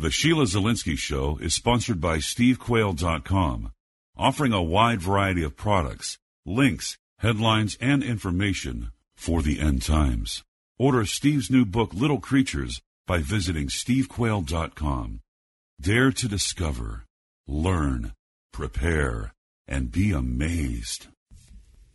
The Sheila Zilinsky Show is sponsored by SteveQuayle.com, offering a wide variety of products, links, headlines, and information for the end times. Order Steve's new book, Little Creatures, by visiting SteveQuayle.com. Dare to discover, learn, prepare, and be amazed.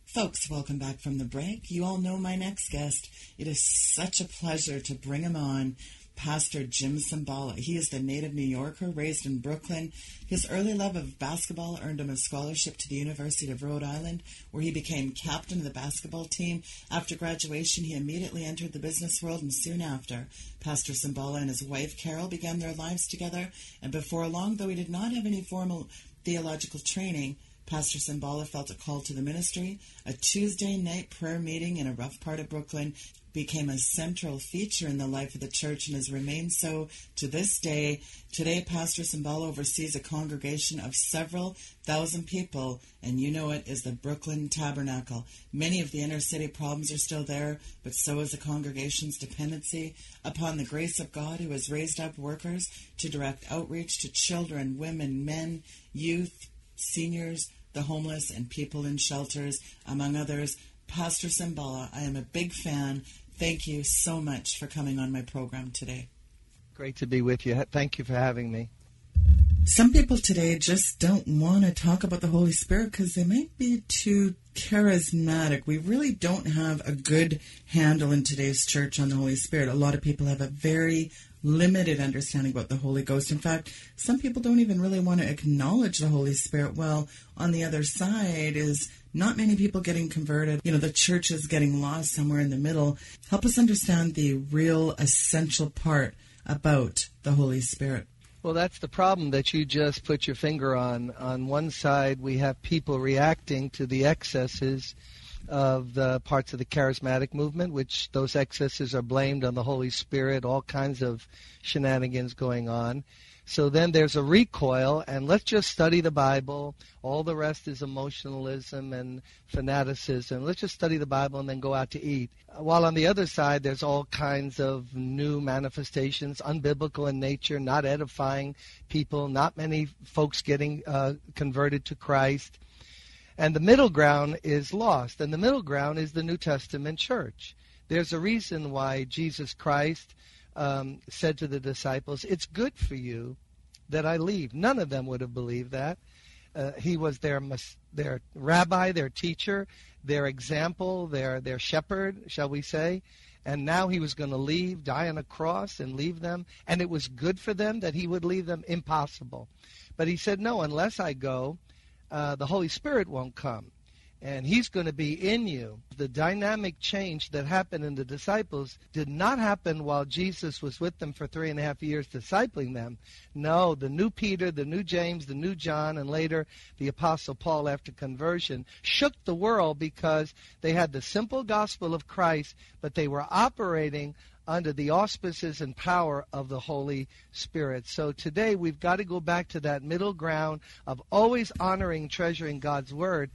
Folks, welcome back from the break. You all know my next guest. It is such a pleasure to bring him on. Pastor Jim Cymbala. He is the native New Yorker raised in Brooklyn. His early love of basketball earned him a scholarship to the University of Rhode Island, where he became captain of the basketball team. After graduation, he immediately entered the business world, and soon after, Pastor Cymbala and his wife Carol began their lives together. And before long, though he did not have any formal theological training, Pastor Cymbala felt a call to the ministry. A Tuesday night prayer meeting in a rough part of Brooklyn became a central feature in the life of the church and has remained so to this day. Today, Pastor Cymbala oversees a congregation of several thousand people, and you know it is the Brooklyn Tabernacle. Many of the inner city problems are still there, but so is the congregation's dependency upon the grace of God who has raised up workers to direct outreach to children, women, men, youth, seniors, the homeless, and people in shelters, among others. Pastor Cymbala, I am a big fan. Thank you so much for coming on my program today. Great to be with you. Thank you for having me. Some people today just don't want to talk about the Holy Spirit because they might be too charismatic. We really don't have a good handle in today's church on the Holy Spirit. A lot of people have a very limited understanding about the Holy Ghost. In fact, some people don't even really want to acknowledge the Holy Spirit. Well, on the other side is not many people getting converted. You know, the church is getting lost somewhere in the middle. Help us understand the real essential part about the Holy Spirit. Well, that's the problem that you just put your finger on. On one side, we have people reacting to the excesses of the parts of the charismatic movement, which those excesses are blamed on the Holy Spirit, all kinds of shenanigans going on. So then there's a recoil, and let's just study the Bible. All the rest is emotionalism and fanaticism. Let's just study the Bible and then go out to eat. While on the other side, there's all kinds of new manifestations, unbiblical in nature, not edifying people, not many folks getting uh, converted to Christ. And the middle ground is lost, and the middle ground is the New Testament church. There's a reason why Jesus Christ um, said to the disciples, It's good for you that I leave. None of them would have believed that. Uh, he was their their rabbi, their teacher, their example, their their shepherd, shall we say? And now he was going to leave, die on a cross, and leave them. And it was good for them that he would leave them. Impossible. But he said, no, unless I go, uh, the Holy Spirit won't come and he's going to be in you. The dynamic change that happened in the disciples did not happen while Jesus was with them for three and a half years discipling them. No, the new Peter, the new James, the new John, and later the Apostle Paul after conversion shook the world because they had the simple gospel of Christ, but they were operating under the auspices and power of the Holy Spirit. So today we've got to go back to that middle ground of always honoring, treasuring God's Word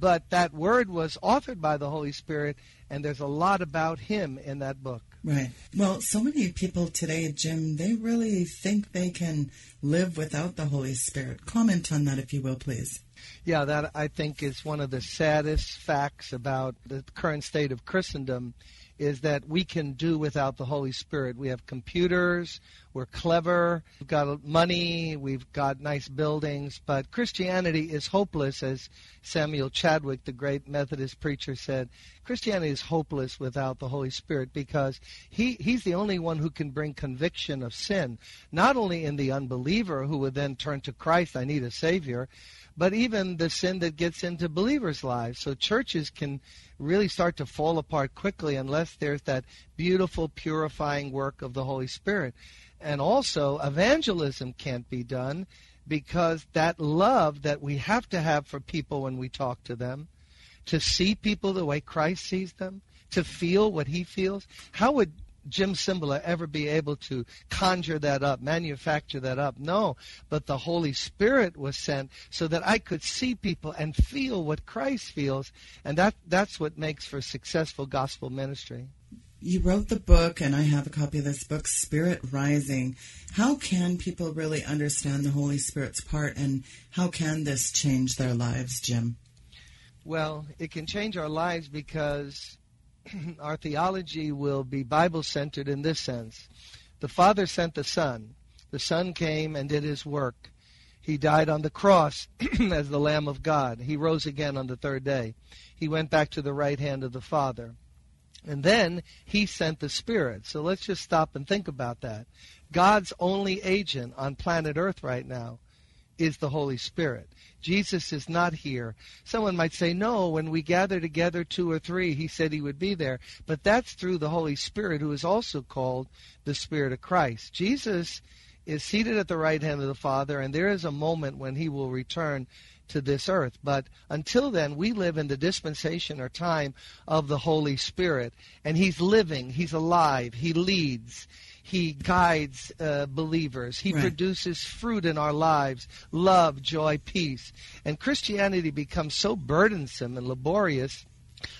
but that word was authored by the Holy Spirit, and there's a lot about him in that book. Right. Well, so many people today, Jim, they really think they can live without the Holy Spirit. Comment on that, if you will, please. Yeah, that I think is one of the saddest facts about the current state of Christendom is that we can do without the Holy Spirit. We have computers, we're clever, we've got money, we've got nice buildings, but Christianity is hopeless, as Samuel Chadwick, the great Methodist preacher, said. Christianity is hopeless without the Holy Spirit because he, he's the only one who can bring conviction of sin, not only in the unbeliever who would then turn to Christ, I need a Savior, but even the sin that gets into believers' lives. So churches can really start to fall apart quickly unless there's that beautiful purifying work of the Holy Spirit. And also, evangelism can't be done because that love that we have to have for people when we talk to them, to see people the way Christ sees them, to feel what he feels. How would Jim Cymbala ever be able to conjure that up, manufacture that up. No, but the Holy Spirit was sent so that I could see people and feel what Christ feels, and that that's what makes for successful gospel ministry. You wrote the book, and I have a copy of this book, Spirit Rising. How can people really understand the Holy Spirit's part, and how can this change their lives, Jim? Well, it can change our lives because our theology will be Bible centered in this sense. The Father sent the Son. The Son came and did his work. He died on the cross as the Lamb of God. He rose again on the third day. He went back to the right hand of the Father. And then he sent the Spirit. So let's just stop and think about that. God's only agent on planet Earth right now is the Holy Spirit. Jesus is not here. Someone might say, no, when we gather together two or three, he said he would be there. But that's through the Holy Spirit, who is also called the Spirit of Christ. Jesus is seated at the right hand of the Father, and there is a moment when he will return to this earth. But until then, we live in the dispensation or time of the Holy Spirit, and he's living, he's alive, he leads. He guides uh, believers. He right. produces fruit in our lives love, joy, peace. And Christianity becomes so burdensome and laborious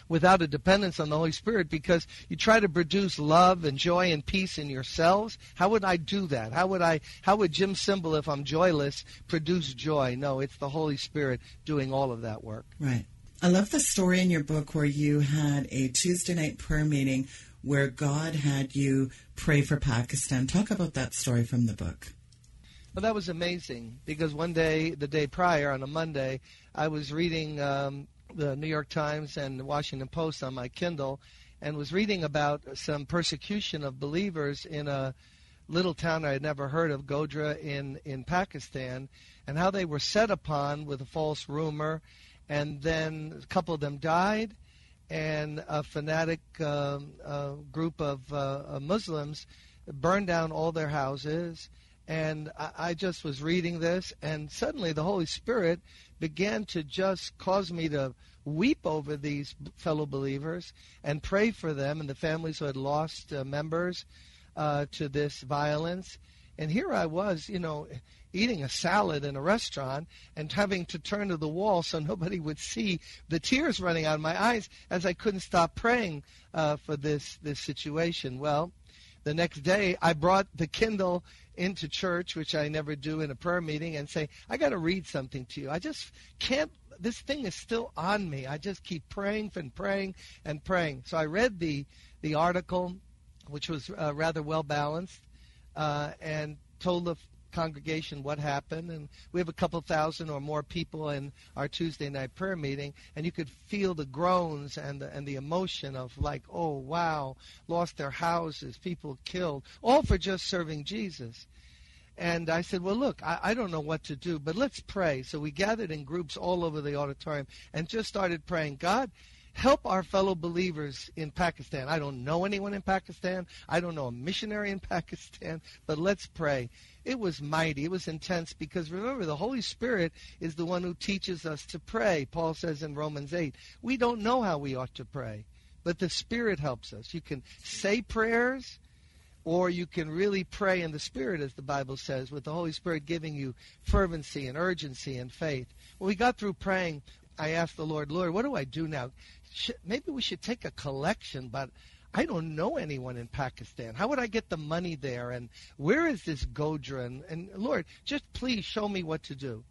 without a dependence on the Holy Spirit because you try to produce love and joy and peace in yourselves. How would I do that? How would I how would Jim Cymbala, if I'm joyless, produce joy? No, it's the Holy Spirit doing all of that work. Right. I love the story in your book where you had a Tuesday night prayer meeting where God had you pray for Pakistan. Talk about that story from the book. Well, that was amazing because one day, the day prior, on a Monday, I was reading um, the New York Times and the Washington Post on my Kindle and was reading about some persecution of believers in a little town I had never heard of, Gojra in, in Pakistan, and how they were set upon with a false rumor, and then a couple of them died, and a fanatic um, uh, group of uh, Muslims burned down all their houses. And I, I just was reading this, and suddenly the Holy Spirit began to just cause me to weep over these fellow believers and pray for them and the families who had lost uh, members uh, to this violence. And here I was, you know, eating a salad in a restaurant and having to turn to the wall so nobody would see the tears running out of my eyes as I couldn't stop praying uh, for this this situation. Well, the next day I brought the Kindle into church, which I never do in a prayer meeting, and say, I got to read something to you. I just can't, this thing is still on me. I just keep praying and praying and praying. So I read the, the article, which was uh, rather well balanced, uh, and told the congregation what happened and we have a couple thousand or more people in our Tuesday night prayer meeting and you could feel the groans and the, and the emotion of like oh wow lost their houses people killed all for just serving Jesus and I said, well, look, I, I don't know what to do, but let's pray. So we gathered in groups all over the auditorium and just started praying. God, help our fellow believers in Pakistan. I don't know anyone in Pakistan. I don't know a missionary in Pakistan, but let's pray. It was mighty. It was intense because remember, the Holy Spirit is the one who teaches us to pray. Paul says in Romans 8, we don't know how we ought to pray, but the Spirit helps us. You can say prayers, or you can really pray in the Spirit, as the Bible says, with the Holy Spirit giving you fervency and urgency and faith. When we got through praying, I asked the Lord, Lord, what do I do now? maybe we should take a collection, but I don't know anyone in Pakistan. How would I get the money there? And where is this Gojra? And, and Lord, just please show me what to do.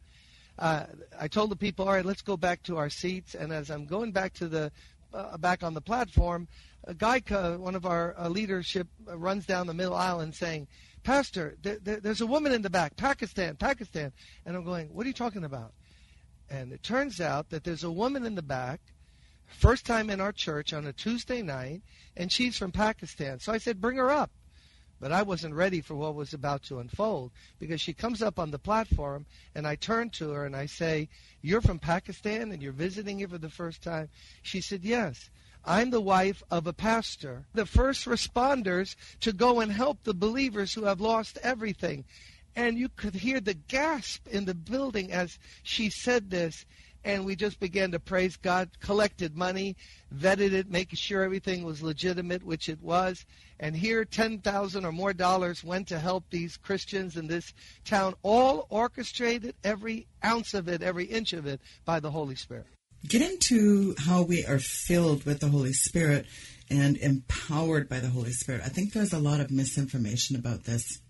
Uh, I told the people, all right, let's go back to our seats. And as I'm going back to the uh, back on the platform, a guy, one of our uh, leadership, uh, runs down the middle aisle and saying, "Pastor, there, there, there's a woman in the back, Pakistan, Pakistan." And I'm going, "What are you talking about?" And it turns out that there's a woman in the back First time in our church on a Tuesday night, and she's from Pakistan. So I said, bring her up. But I wasn't ready for what was about to unfold because she comes up on the platform and I turn to her and I say, You're from Pakistan and you're visiting here for the first time? She said, Yes. I'm the wife of a pastor, the first responders to go and help the believers who have lost everything. And you could hear the gasp in the building as she said this and we just began to praise God, collected money, vetted it, making sure everything was legitimate, which it was. And here, 10,000 or more dollars went to help these Christians in this town, all orchestrated, every ounce of it, every inch of it, by the Holy Spirit. Get into how we are filled with the Holy Spirit and empowered by the Holy Spirit. I think there's a lot of misinformation about this.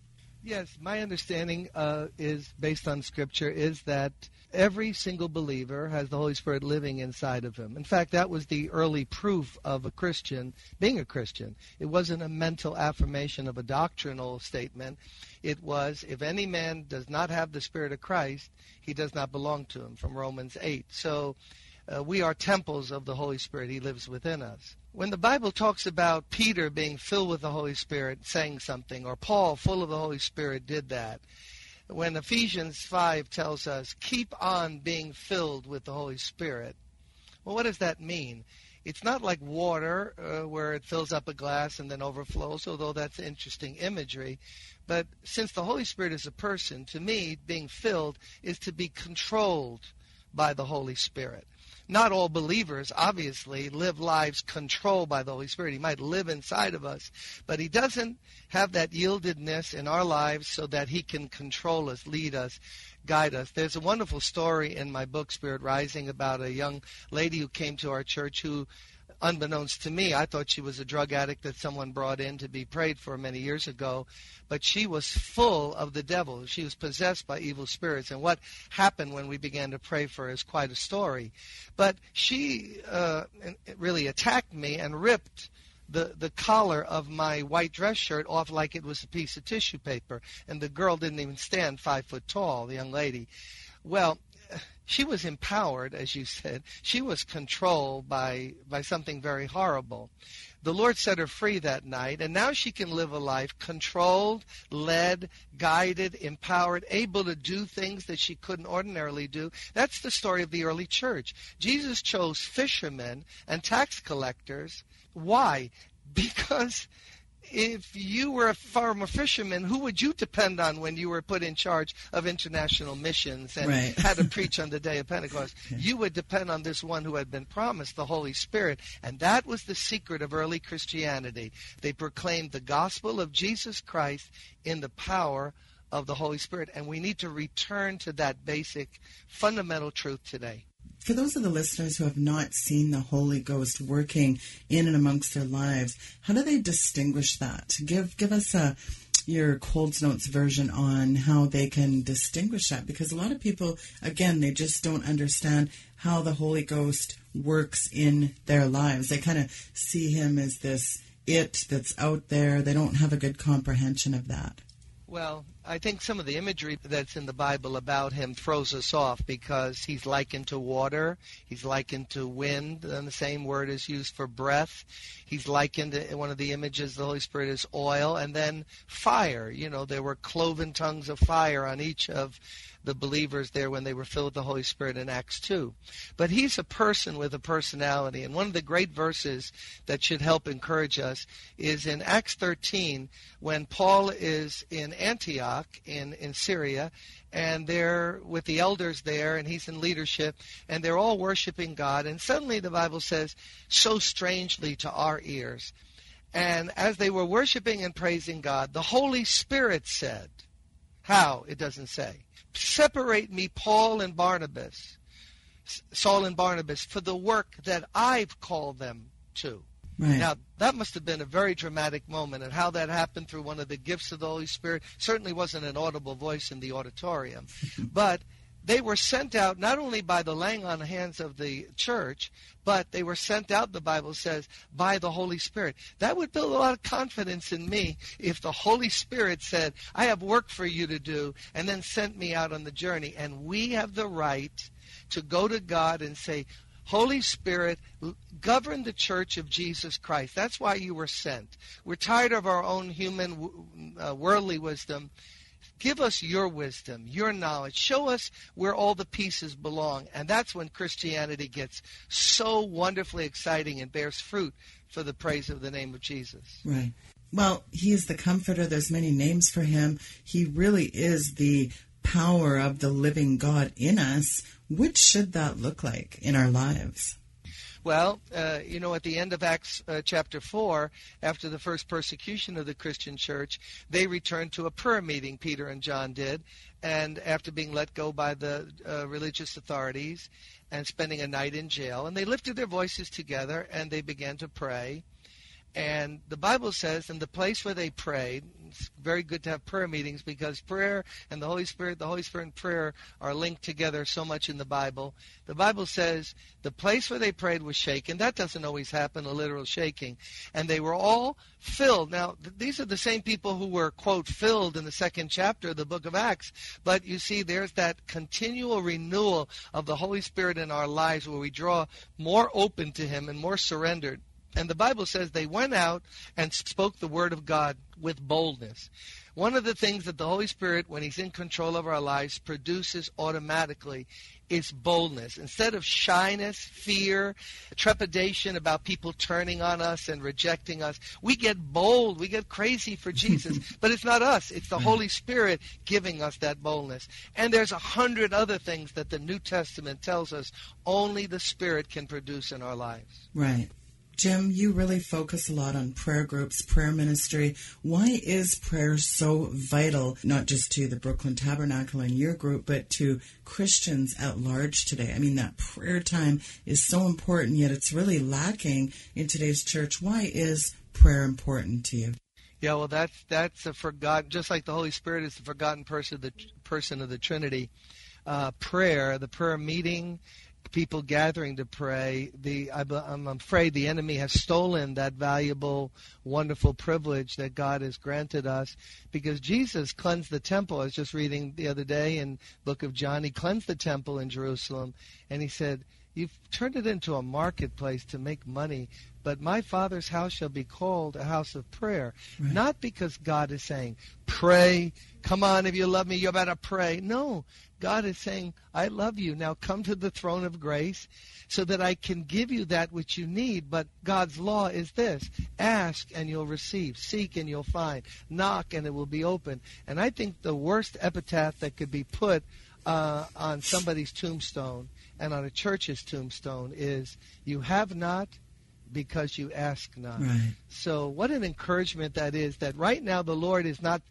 Yes, my understanding uh, is based on Scripture is that every single believer has the Holy Spirit living inside of him. In fact, that was the early proof of a Christian being a Christian. It wasn't a mental affirmation of a doctrinal statement. It was, if any man does not have the Spirit of Christ, he does not belong to him, from Romans 8. So uh, we are temples of the Holy Spirit. He lives within us. When the Bible talks about Peter being filled with the Holy Spirit saying something, or Paul, full of the Holy Spirit, did that, when Ephesians 5 tells us, keep on being filled with the Holy Spirit. Well, what does that mean? It's not like water uh, where it fills up a glass and then overflows, although that's interesting imagery. But since the Holy Spirit is a person, to me, being filled is to be controlled by the Holy Spirit not all believers, obviously, live lives controlled by the Holy Spirit. He might live inside of us, but he doesn't have that yieldedness in our lives so that he can control us, lead us, guide us. There's a wonderful story in my book, Spirit Rising, about a young lady who came to our church who unbeknownst to me, I thought she was a drug addict that someone brought in to be prayed for many years ago. But she was full of the devil. She was possessed by evil spirits. And what happened when we began to pray for her is quite a story. But she uh, really attacked me and ripped the, the collar of my white dress shirt off like it was a piece of tissue paper. And the girl didn't even stand five foot tall, the young lady. Well, she was empowered, as you said. She was controlled by, by something very horrible. The Lord set her free that night, and now she can live a life controlled, led, guided, empowered, able to do things that she couldn't ordinarily do. That's the story of the early church. Jesus chose fishermen and tax collectors. Why? Because if you were a farmer fisherman, who would you depend on when you were put in charge of international missions and right. had to preach on the day of Pentecost? You would depend on this one who had been promised the Holy Spirit. And that was the secret of early Christianity. They proclaimed the gospel of Jesus Christ in the power of the Holy Spirit. And we need to return to that basic fundamental truth today for those of the listeners who have not seen the Holy Ghost working in and amongst their lives, how do they distinguish that? Give give us a your Cliff's Notes version on how they can distinguish that because a lot of people again they just don't understand how the Holy Ghost works in their lives. They kind of see him as this it that's out there. They don't have a good comprehension of that. Well, I think some of the imagery that's in the Bible about him throws us off because he's likened to water, he's likened to wind, and the same word is used for breath. He's likened in one of the images the Holy Spirit is oil, and then fire. You know, there were cloven tongues of fire on each of the believers there when they were filled with the Holy Spirit in Acts 2. But he's a person with a personality. And one of the great verses that should help encourage us is in Acts 13 when Paul is in Antioch in, in Syria and they're with the elders there and he's in leadership and they're all worshiping God. And suddenly the Bible says, so strangely to our ears. And as they were worshiping and praising God, the Holy Spirit said, how? It doesn't say separate me, Paul and Barnabas, Saul and Barnabas, for the work that I've called them to. Right. Now, that must have been a very dramatic moment, and how that happened through one of the gifts of the Holy Spirit certainly wasn't an audible voice in the auditorium. but they were sent out not only by the laying on hands of the church, but they were sent out, the Bible says, by the Holy Spirit. That would build a lot of confidence in me if the Holy Spirit said, I have work for you to do, and then sent me out on the journey. And we have the right to go to God and say, Holy Spirit, govern the church of Jesus Christ. That's why you were sent. We're tired of our own human, uh, worldly wisdom Give us your wisdom, your knowledge. Show us where all the pieces belong. And that's when Christianity gets so wonderfully exciting and bears fruit for the praise of the name of Jesus. Right. Well, he is the comforter. There's many names for him. He really is the power of the living God in us. What should that look like in our lives? Well, uh, you know, at the end of Acts uh, chapter 4, after the first persecution of the Christian church, they returned to a prayer meeting, Peter and John did, and after being let go by the uh, religious authorities and spending a night in jail, and they lifted their voices together and they began to pray. And the Bible says, in the place where they prayed, it's very good to have prayer meetings because prayer and the Holy Spirit, the Holy Spirit and prayer are linked together so much in the Bible. The Bible says the place where they prayed was shaken. That doesn't always happen, a literal shaking. And they were all filled. Now, th- these are the same people who were, quote, filled in the second chapter of the book of Acts. But you see, there's that continual renewal of the Holy Spirit in our lives where we draw more open to Him and more surrendered. And the Bible says they went out and spoke the word of God with boldness. One of the things that the Holy Spirit, when He's in control of our lives, produces automatically is boldness. Instead of shyness, fear, trepidation about people turning on us and rejecting us, we get bold. We get crazy for Jesus. but it's not us. It's the Holy Spirit giving us that boldness. And there's a hundred other things that the New Testament tells us only the Spirit can produce in our lives. Right. Jim, you really focus a lot on prayer groups, prayer ministry. Why is prayer so vital, not just to the Brooklyn Tabernacle and your group, but to Christians at large today? I mean, that prayer time is so important, yet it's really lacking in today's church. Why is prayer important to you? Yeah, well, that's that's a forgotten, just like the Holy Spirit is the forgotten person, the person of the Trinity. Uh, prayer, the prayer meeting, people gathering to pray, the I'm afraid the enemy has stolen that valuable, wonderful privilege that God has granted us because Jesus cleansed the temple. I was just reading the other day in book of John. He cleansed the temple in Jerusalem and he said, You've turned it into a marketplace to make money, but my Father's house shall be called a house of prayer. Right. Not because God is saying, pray, come on, if you love me, you better pray. No, God is saying, I love you. Now come to the throne of grace so that I can give you that which you need. But God's law is this ask and you'll receive, seek and you'll find, knock and it will be open. And I think the worst epitaph that could be put uh, on somebody's tombstone and on a church's tombstone is you have not because you ask not. Right. So what an encouragement that is that right now the Lord is not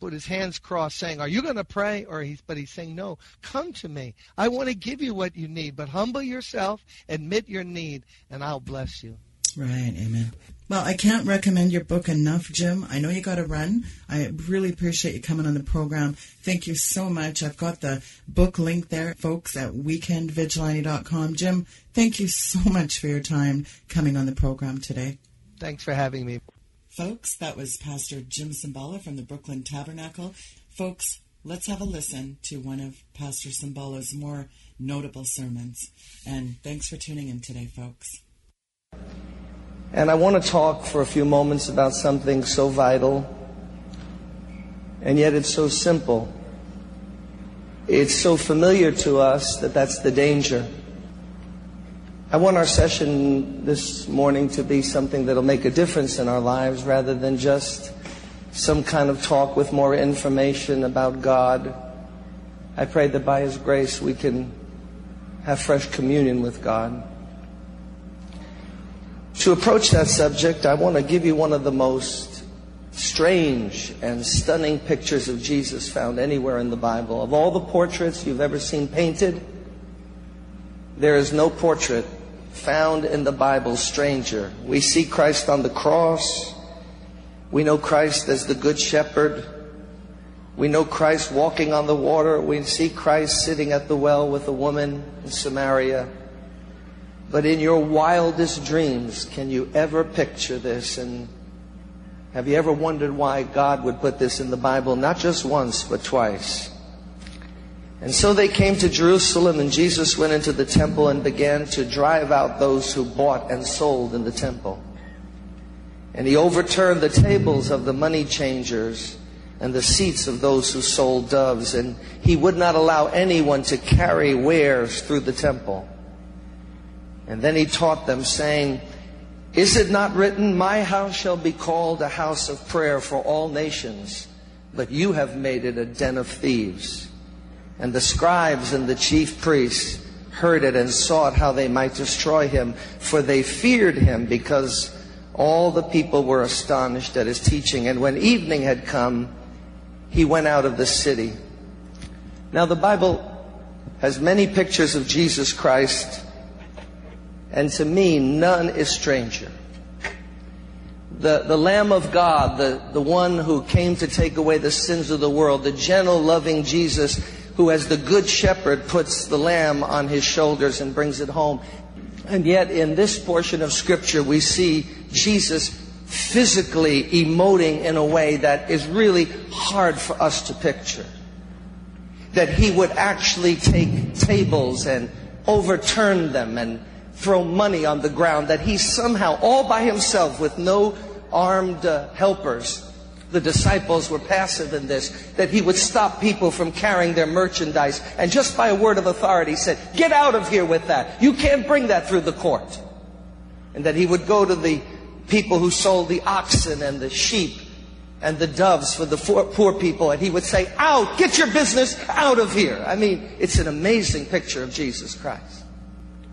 with his hands crossed saying, Are you gonna pray? Or he's but he's saying, No, come to me. I want to give you what you need, but humble yourself, admit your need, and I'll bless you. Right, amen. Well, I can't recommend your book enough, Jim. I know you got to run. I really appreciate you coming on the program. Thank you so much. I've got the book link there, folks, at weekendvigilante.com. Jim, thank you so much for your time coming on the program today. Thanks for having me. Folks, that was Pastor Jim Cymbala from the Brooklyn Tabernacle. Folks, let's have a listen to one of Pastor Cymbala's more notable sermons. And thanks for tuning in today, folks. And I want to talk for a few moments about something so vital, and yet it's so simple. It's so familiar to us that that's the danger. I want our session this morning to be something that'll make a difference in our lives rather than just some kind of talk with more information about God. I pray that by His grace we can have fresh communion with God. To approach that subject, I want to give you one of the most strange and stunning pictures of Jesus found anywhere in the Bible. Of all the portraits you've ever seen painted, there is no portrait found in the Bible stranger. We see Christ on the cross. We know Christ as the Good Shepherd. We know Christ walking on the water. We see Christ sitting at the well with a woman in Samaria. But in your wildest dreams, can you ever picture this? And have you ever wondered why God would put this in the Bible, not just once, but twice? And so they came to Jerusalem, and Jesus went into the temple and began to drive out those who bought and sold in the temple. And he overturned the tables of the money changers and the seats of those who sold doves, and he would not allow anyone to carry wares through the temple. And then he taught them, saying, Is it not written, My house shall be called a house of prayer for all nations, but you have made it a den of thieves? And the scribes and the chief priests heard it and sought how they might destroy him, for they feared him because all the people were astonished at his teaching. And when evening had come, he went out of the city. Now the Bible has many pictures of Jesus Christ, and to me, none is stranger. The, the Lamb of God, the, the one who came to take away the sins of the world, the gentle, loving Jesus who as the good shepherd puts the lamb on his shoulders and brings it home. And yet in this portion of scripture we see Jesus physically emoting in a way that is really hard for us to picture. That he would actually take tables and overturn them and throw money on the ground. That he somehow, all by himself with no armed uh, helpers, the disciples were passive in this, that he would stop people from carrying their merchandise and just by a word of authority said, get out of here with that. You can't bring that through the court. And that he would go to the people who sold the oxen and the sheep and the doves for the poor people and he would say, out, get your business out of here. I mean, it's an amazing picture of Jesus Christ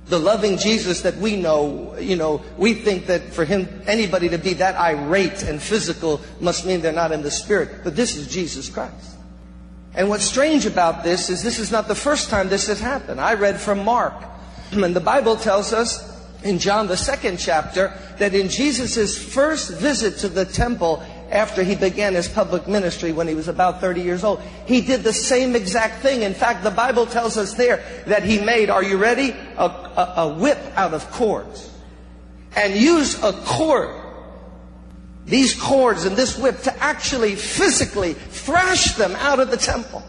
the loving Jesus that we know, you know, we think that for him, anybody to be that irate and physical must mean they're not in the spirit. But this is Jesus Christ. And what's strange about this is this is not the first time this has happened. I read from Mark, and the Bible tells us in John the second chapter that in Jesus' first visit to the temple, after he began his public ministry when he was about 30 years old. He did the same exact thing. In fact, the Bible tells us there that he made, are you ready? A, a, a whip out of cords. And used a cord, these cords and this whip to actually physically thrash them out of the temple.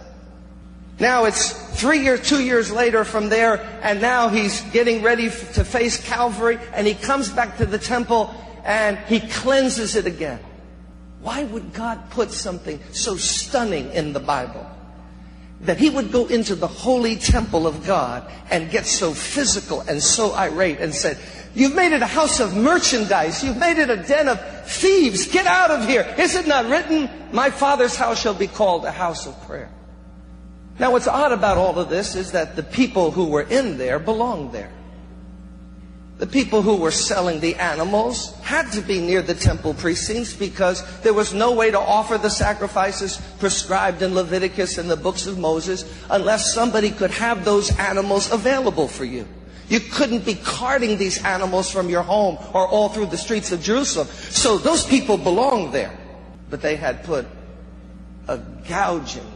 Now it's three years, two years later from there, and now he's getting ready to face Calvary, and he comes back to the temple and he cleanses it again. Why would God put something so stunning in the Bible? That he would go into the holy temple of God and get so physical and so irate and said, You've made it a house of merchandise. You've made it a den of thieves. Get out of here. Is it not written, My Father's house shall be called a house of prayer? Now, what's odd about all of this is that the people who were in there belonged there. The people who were selling the animals had to be near the temple precincts because there was no way to offer the sacrifices prescribed in Leviticus and the books of Moses unless somebody could have those animals available for you. You couldn't be carting these animals from your home or all through the streets of Jerusalem. So those people belonged there. But they had put a gouging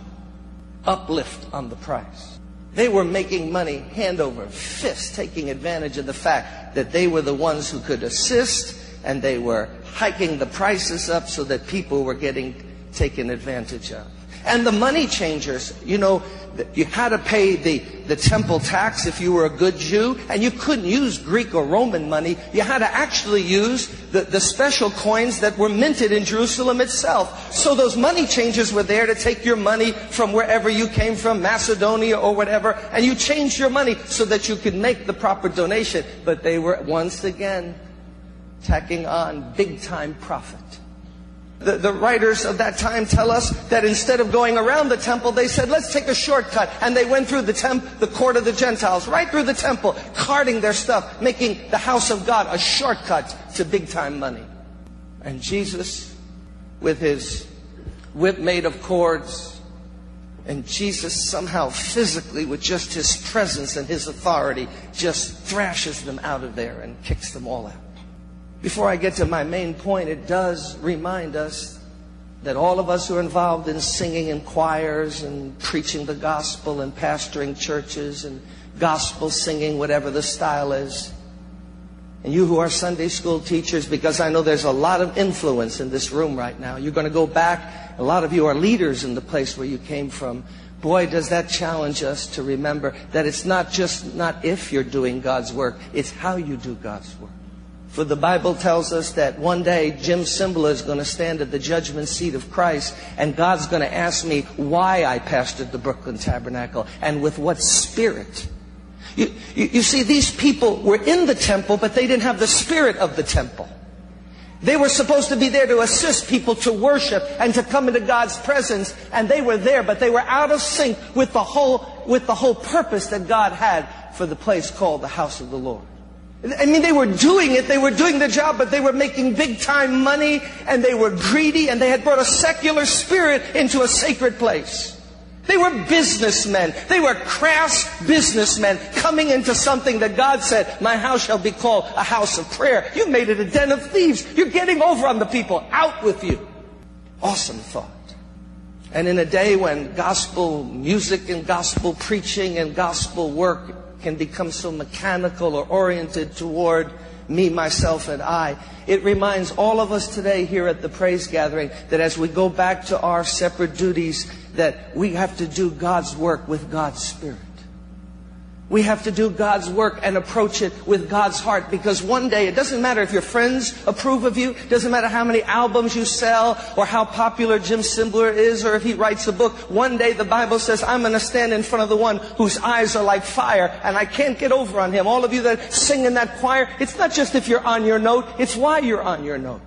uplift on the price. They were making money hand over fist, taking advantage of the fact that they were the ones who could assist and they were hiking the prices up so that people were getting taken advantage of. And the money changers, you know, you had to pay the, the temple tax if you were a good Jew, and you couldn't use Greek or Roman money. You had to actually use the, the special coins that were minted in Jerusalem itself. So those money changers were there to take your money from wherever you came from, Macedonia or whatever, and you changed your money so that you could make the proper donation. But they were once again tacking on big time profit. The, the, writers of that time tell us that instead of going around the temple, they said, let's take a shortcut. And they went through the temp, the court of the Gentiles, right through the temple, carting their stuff, making the house of God a shortcut to big time money. And Jesus, with his whip made of cords, and Jesus somehow physically, with just his presence and his authority, just thrashes them out of there and kicks them all out. Before I get to my main point, it does remind us that all of us who are involved in singing in choirs and preaching the gospel and pastoring churches and gospel singing, whatever the style is, and you who are Sunday school teachers, because I know there's a lot of influence in this room right now. You're going to go back. A lot of you are leaders in the place where you came from. Boy, does that challenge us to remember that it's not just not if you're doing God's work, it's how you do God's work. For the Bible tells us that one day Jim Cymbala is going to stand at the judgment seat of Christ and God's going to ask me why I pastored the Brooklyn Tabernacle and with what spirit. You, you, you see, these people were in the temple, but they didn't have the spirit of the temple. They were supposed to be there to assist people to worship and to come into God's presence, and they were there, but they were out of sync with the whole, with the whole purpose that God had for the place called the house of the Lord. I mean, they were doing it, they were doing the job, but they were making big time money and they were greedy and they had brought a secular spirit into a sacred place. They were businessmen. They were crass businessmen coming into something that God said, my house shall be called a house of prayer. You made it a den of thieves. You're getting over on the people. Out with you. Awesome thought. And in a day when gospel music and gospel preaching and gospel work can become so mechanical or oriented toward me, myself, and I. It reminds all of us today here at the praise gathering that as we go back to our separate duties, that we have to do God's work with God's Spirit. We have to do God's work and approach it with God's heart because one day it doesn't matter if your friends approve of you, doesn't matter how many albums you sell or how popular Jim Cymbala is or if he writes a book. One day the Bible says, I'm going to stand in front of the one whose eyes are like fire and I can't get over on him. All of you that sing in that choir, it's not just if you're on your note, it's why you're on your note.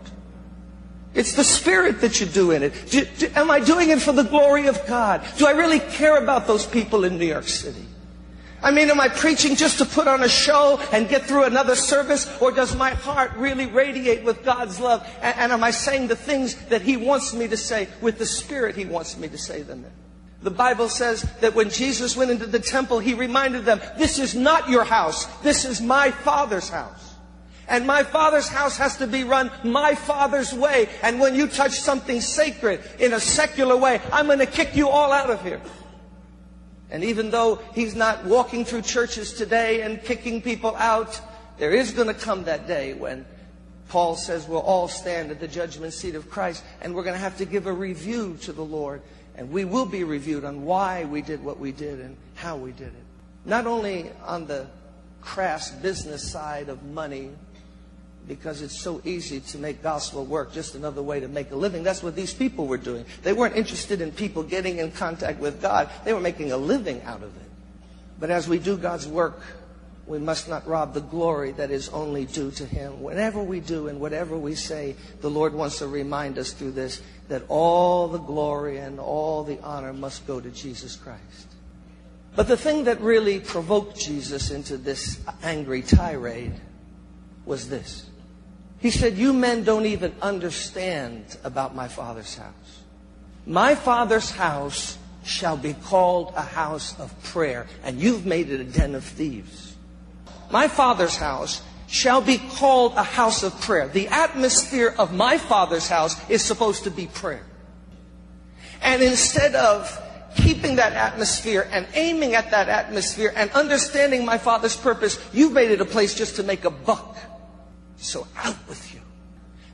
It's the spirit that you do in it. Do, do, am I doing it for the glory of God? Do I really care about those people in New York City? I mean, am I preaching just to put on a show and get through another service? Or does my heart really radiate with God's love? And, and, am I saying the things that He wants me to say with the Spirit He wants me to say them in? The Bible says that when Jesus went into the temple, He reminded them, this is not your house. This is my Father's house. And my Father's house has to be run my Father's way. And when you touch something sacred in a secular way, I'm going to kick you all out of here. And even though he's not walking through churches today and kicking people out, there is going to come that day when Paul says we'll all stand at the judgment seat of Christ and we're going to have to give a review to the Lord. And we will be reviewed on why we did what we did and how we did it. Not only on the crass business side of money, because it's so easy to make gospel work just another way to make a living. That's what these people were doing. They weren't interested in people getting in contact with God, they were making a living out of it. But as we do God's work, we must not rob the glory that is only due to Him. Whatever we do and whatever we say, the Lord wants to remind us through this that all the glory and all the honor must go to Jesus Christ. But the thing that really provoked Jesus into this angry tirade was this. He said, You men don't even understand about my Father's house. My Father's house shall be called a house of prayer, and you've made it a den of thieves. My Father's house shall be called a house of prayer. The atmosphere of my Father's house is supposed to be prayer. And instead of keeping that atmosphere and aiming at that atmosphere and understanding my Father's purpose, you've made it a place just to make a buck. So out with you.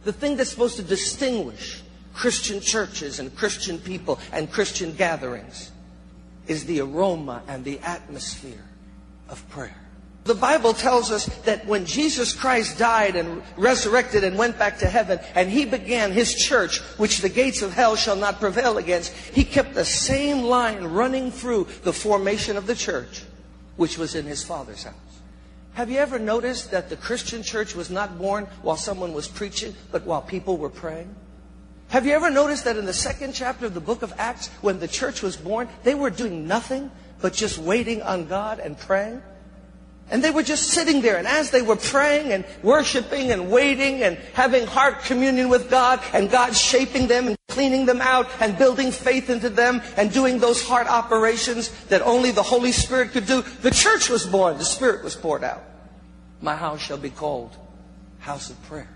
The thing that's supposed to distinguish Christian churches and Christian people and Christian gatherings is the aroma and the atmosphere of prayer. The Bible tells us that when Jesus Christ died and resurrected and went back to heaven, and he began his church, which the gates of hell shall not prevail against, he kept the same line running through the formation of the church, which was in his Father's house. Have you ever noticed that the Christian church was not born while someone was preaching, but while people were praying? Have you ever noticed that in the second chapter of the book of Acts, when the church was born, they were doing nothing but just waiting on God and praying? And they were just sitting there, and as they were praying and worshiping and waiting and having heart communion with God, and God shaping them and cleaning them out and building faith into them and doing those heart operations that only the Holy Spirit could do, the church was born, the Spirit was poured out. My house shall be called house of prayer.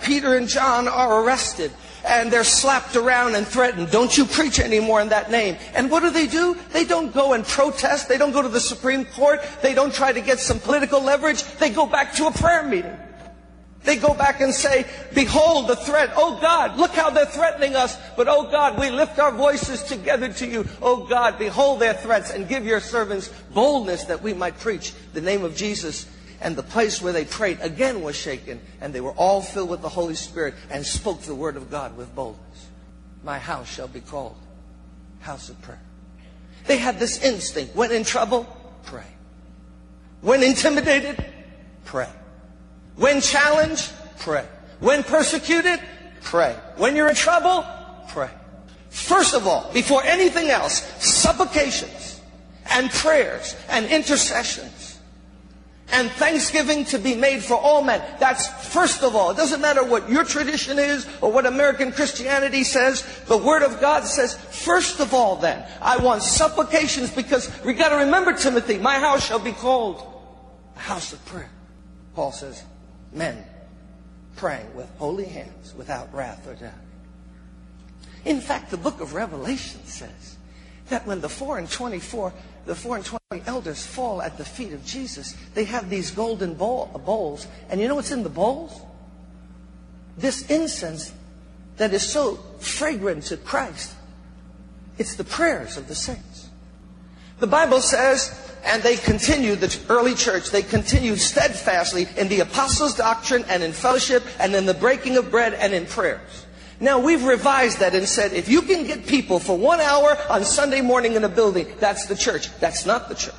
Peter and John are arrested and they're slapped around and threatened. Don't you preach anymore in that name. And what do they do? They don't go and protest. They don't go to the Supreme Court. They don't try to get some political leverage. They go back to a prayer meeting. They go back and say, behold the threat. Oh God, look how they're threatening us. But oh God, we lift our voices together to you. Oh God, behold their threats and give your servants boldness that we might preach the name of Jesus and the place where they prayed again was shaken, and they were all filled with the Holy Spirit and spoke the word of God with boldness. My house shall be called house of prayer. They had this instinct. When in trouble, pray. When intimidated, pray. When challenged, pray. When persecuted, pray. When you're in trouble, pray. First of all, before anything else, supplications and prayers and intercessions and thanksgiving to be made for all men. That's first of all. It doesn't matter what your tradition is or what American Christianity says. The Word of God says, first of all then, I want supplications because we gotta remember, Timothy, my house shall be called a house of prayer. Paul says, men praying with holy hands without wrath or doubt. In fact, the book of Revelation says that when the four and twenty-four the four and twenty elders fall at the feet of Jesus, they have these golden bowl, bowls. And you know what's in the bowls? This incense that is so fragrant to Christ. It's the prayers of the saints. The Bible says, and they continued, the early church, they continued steadfastly in the apostles' doctrine and in fellowship and in the breaking of bread and in prayers. Now we've revised that and said if you can get people for one hour on Sunday morning in a building, that's the church. That's not the church.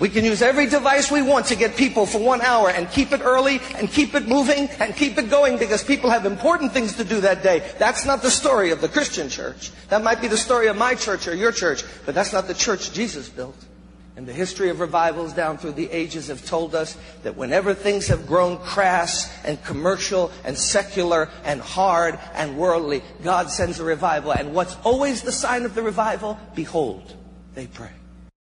We can use every device we want to get people for one hour and keep it early and keep it moving and keep it going because people have important things to do that day. That's not the story of the Christian church. That might be the story of my church or your church, but that's not the church Jesus built. And the history of revivals down through the ages have told us that whenever things have grown crass and commercial and secular and hard and worldly, God sends a revival. And what's always the sign of the revival? Behold, they pray.